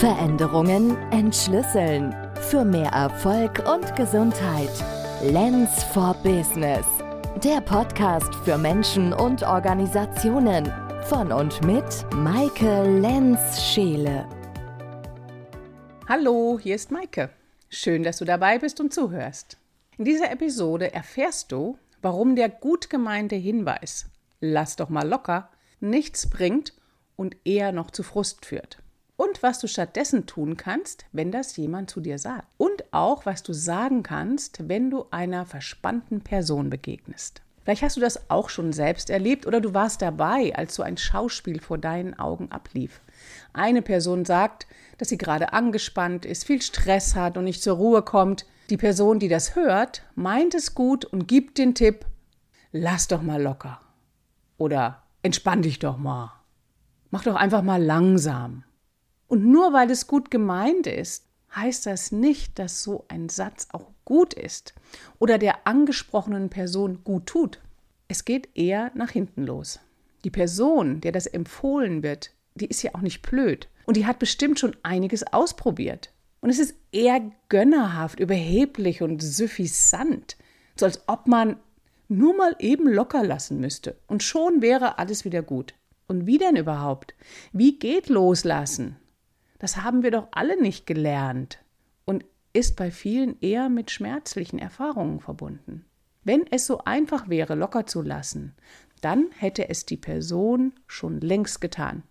Veränderungen entschlüsseln. Für mehr Erfolg und Gesundheit. Lens for Business. Der Podcast für Menschen und Organisationen. Von und mit Maike Lenz-Scheele. Hallo, hier ist Maike. Schön, dass du dabei bist und zuhörst. In dieser Episode erfährst du, warum der gut gemeinte Hinweis, lass doch mal locker, nichts bringt und eher noch zu Frust führt. Und was du stattdessen tun kannst, wenn das jemand zu dir sagt. Und auch, was du sagen kannst, wenn du einer verspannten Person begegnest. Vielleicht hast du das auch schon selbst erlebt oder du warst dabei, als so ein Schauspiel vor deinen Augen ablief. Eine Person sagt, dass sie gerade angespannt ist, viel Stress hat und nicht zur Ruhe kommt. Die Person, die das hört, meint es gut und gibt den Tipp, lass doch mal locker. Oder entspann dich doch mal. Mach doch einfach mal langsam. Und nur weil es gut gemeint ist, heißt das nicht, dass so ein Satz auch gut ist oder der angesprochenen Person gut tut. Es geht eher nach hinten los. Die Person, der das empfohlen wird, die ist ja auch nicht blöd und die hat bestimmt schon einiges ausprobiert. Und es ist eher gönnerhaft, überheblich und suffisant, so als ob man nur mal eben locker lassen müsste und schon wäre alles wieder gut. Und wie denn überhaupt? Wie geht loslassen? Das haben wir doch alle nicht gelernt und ist bei vielen eher mit schmerzlichen Erfahrungen verbunden. Wenn es so einfach wäre, locker zu lassen, dann hätte es die Person schon längst getan.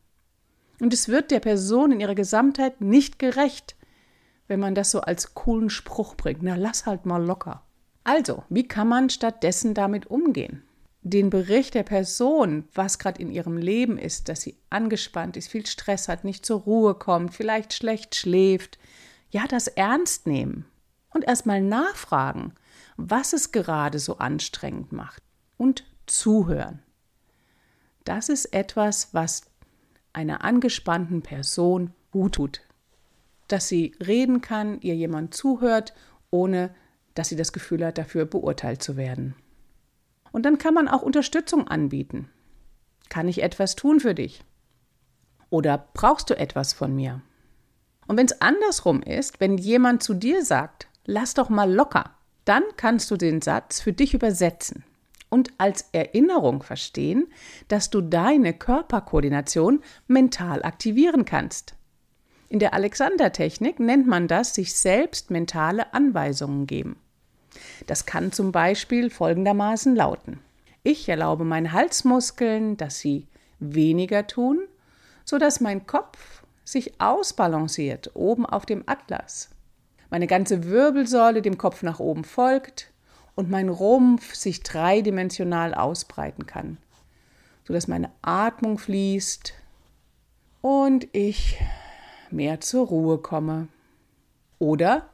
Und es wird der Person in ihrer Gesamtheit nicht gerecht, wenn man das so als coolen Spruch bringt. Na, lass halt mal locker. Also, wie kann man stattdessen damit umgehen? Den Bericht der Person, was gerade in ihrem Leben ist, dass sie angespannt ist, viel Stress hat, nicht zur Ruhe kommt, vielleicht schlecht schläft, ja, das ernst nehmen und erstmal nachfragen, was es gerade so anstrengend macht und zuhören. Das ist etwas, was einer angespannten Person gut tut, dass sie reden kann, ihr jemand zuhört, ohne dass sie das Gefühl hat, dafür beurteilt zu werden. Und dann kann man auch Unterstützung anbieten. Kann ich etwas tun für dich? Oder brauchst du etwas von mir? Und wenn es andersrum ist, wenn jemand zu dir sagt, lass doch mal locker, dann kannst du den Satz für dich übersetzen und als Erinnerung verstehen, dass du deine Körperkoordination mental aktivieren kannst. In der Alexander-Technik nennt man das sich selbst mentale Anweisungen geben. Das kann zum Beispiel folgendermaßen lauten. Ich erlaube meinen Halsmuskeln, dass sie weniger tun, sodass mein Kopf sich ausbalanciert oben auf dem Atlas. Meine ganze Wirbelsäule dem Kopf nach oben folgt und mein Rumpf sich dreidimensional ausbreiten kann, sodass meine Atmung fließt und ich mehr zur Ruhe komme. Oder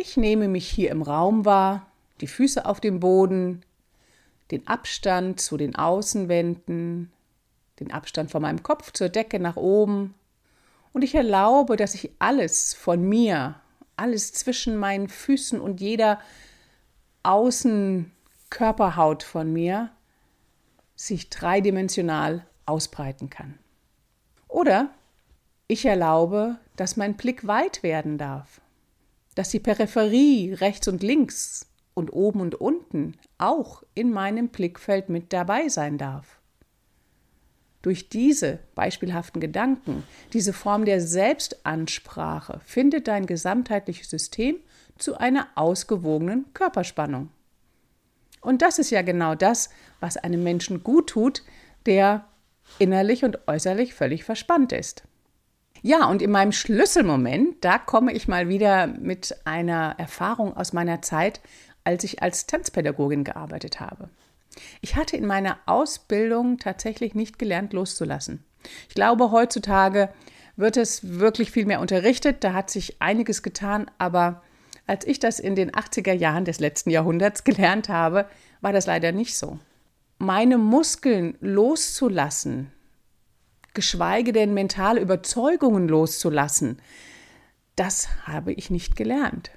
ich nehme mich hier im Raum wahr, die Füße auf dem Boden, den Abstand zu den Außenwänden, den Abstand von meinem Kopf zur Decke nach oben. Und ich erlaube, dass ich alles von mir, alles zwischen meinen Füßen und jeder Außenkörperhaut von mir sich dreidimensional ausbreiten kann. Oder ich erlaube, dass mein Blick weit werden darf dass die Peripherie rechts und links und oben und unten auch in meinem Blickfeld mit dabei sein darf. Durch diese beispielhaften Gedanken, diese Form der Selbstansprache, findet dein gesamtheitliches System zu einer ausgewogenen Körperspannung. Und das ist ja genau das, was einem Menschen gut tut, der innerlich und äußerlich völlig verspannt ist. Ja, und in meinem Schlüsselmoment, da komme ich mal wieder mit einer Erfahrung aus meiner Zeit, als ich als Tanzpädagogin gearbeitet habe. Ich hatte in meiner Ausbildung tatsächlich nicht gelernt, loszulassen. Ich glaube, heutzutage wird es wirklich viel mehr unterrichtet, da hat sich einiges getan, aber als ich das in den 80er Jahren des letzten Jahrhunderts gelernt habe, war das leider nicht so. Meine Muskeln loszulassen, geschweige denn mentale Überzeugungen loszulassen, das habe ich nicht gelernt.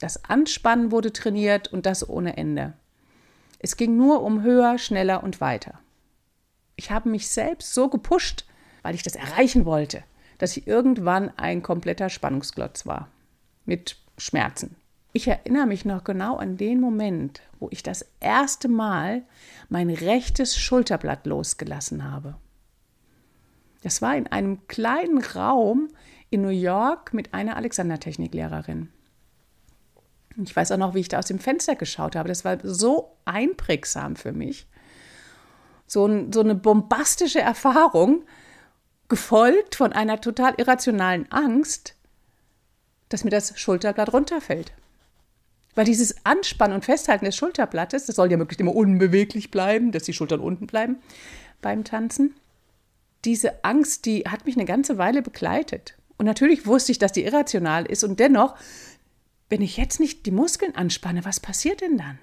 Das Anspannen wurde trainiert und das ohne Ende. Es ging nur um höher, schneller und weiter. Ich habe mich selbst so gepusht, weil ich das erreichen wollte. dass ich irgendwann ein kompletter Spannungsglotz war. Mit Schmerzen. Ich erinnere mich noch genau an den Moment, wo ich das erste Mal mein rechtes Schulterblatt losgelassen habe. Das war in einem kleinen Raum in New York mit einer Alexandertechniklehrerin. Ich weiß auch noch, wie ich da aus dem Fenster geschaut habe. Das war so einprägsam für mich. So, ein, so eine bombastische Erfahrung, gefolgt von einer total irrationalen Angst, dass mir das Schulterblatt runterfällt. Weil dieses Anspannen und Festhalten des Schulterblattes, das soll ja möglichst immer unbeweglich bleiben, dass die Schultern unten bleiben beim Tanzen. Diese Angst, die hat mich eine ganze Weile begleitet. Und natürlich wusste ich, dass die irrational ist. Und dennoch, wenn ich jetzt nicht die Muskeln anspanne, was passiert denn dann?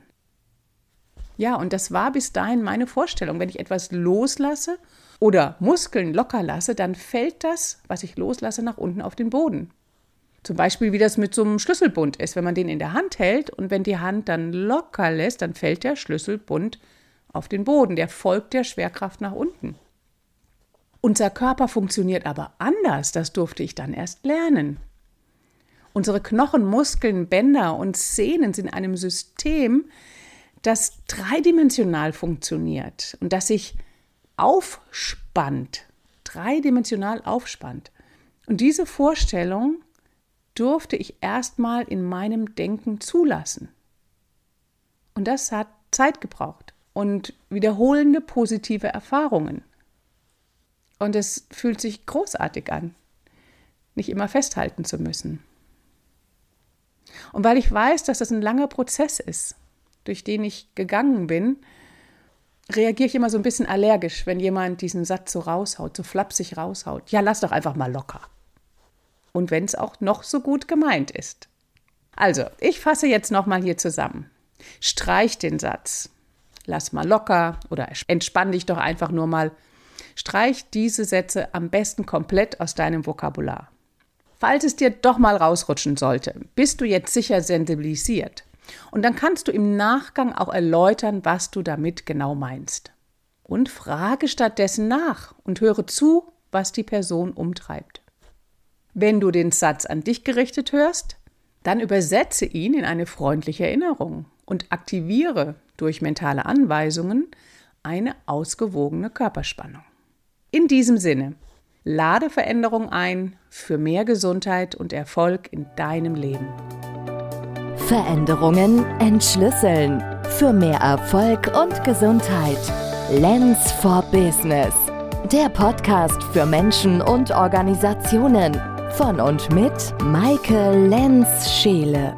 Ja, und das war bis dahin meine Vorstellung. Wenn ich etwas loslasse oder Muskeln locker lasse, dann fällt das, was ich loslasse, nach unten auf den Boden. Zum Beispiel, wie das mit so einem Schlüsselbund ist. Wenn man den in der Hand hält und wenn die Hand dann locker lässt, dann fällt der Schlüsselbund auf den Boden. Der folgt der Schwerkraft nach unten. Unser Körper funktioniert aber anders. Das durfte ich dann erst lernen. Unsere Knochen, Muskeln, Bänder und Sehnen sind in einem System, das dreidimensional funktioniert und das sich aufspannt, dreidimensional aufspannt. Und diese Vorstellung durfte ich erstmal in meinem Denken zulassen. Und das hat Zeit gebraucht und wiederholende positive Erfahrungen. Und es fühlt sich großartig an, nicht immer festhalten zu müssen. Und weil ich weiß, dass das ein langer Prozess ist, durch den ich gegangen bin, reagiere ich immer so ein bisschen allergisch, wenn jemand diesen Satz so raushaut, so flapsig raushaut. Ja, lass doch einfach mal locker und wenn es auch noch so gut gemeint ist. Also, ich fasse jetzt nochmal hier zusammen. Streich den Satz. Lass mal locker oder entspann dich doch einfach nur mal. Streich diese Sätze am besten komplett aus deinem Vokabular. Falls es dir doch mal rausrutschen sollte, bist du jetzt sicher sensibilisiert. Und dann kannst du im Nachgang auch erläutern, was du damit genau meinst. Und frage stattdessen nach und höre zu, was die Person umtreibt. Wenn du den Satz an dich gerichtet hörst, dann übersetze ihn in eine freundliche Erinnerung und aktiviere durch mentale Anweisungen eine ausgewogene Körperspannung. In diesem Sinne, lade Veränderung ein für mehr Gesundheit und Erfolg in deinem Leben. Veränderungen entschlüsseln für mehr Erfolg und Gesundheit. Lens for Business. Der Podcast für Menschen und Organisationen von und mit Maike Lenz-Scheele.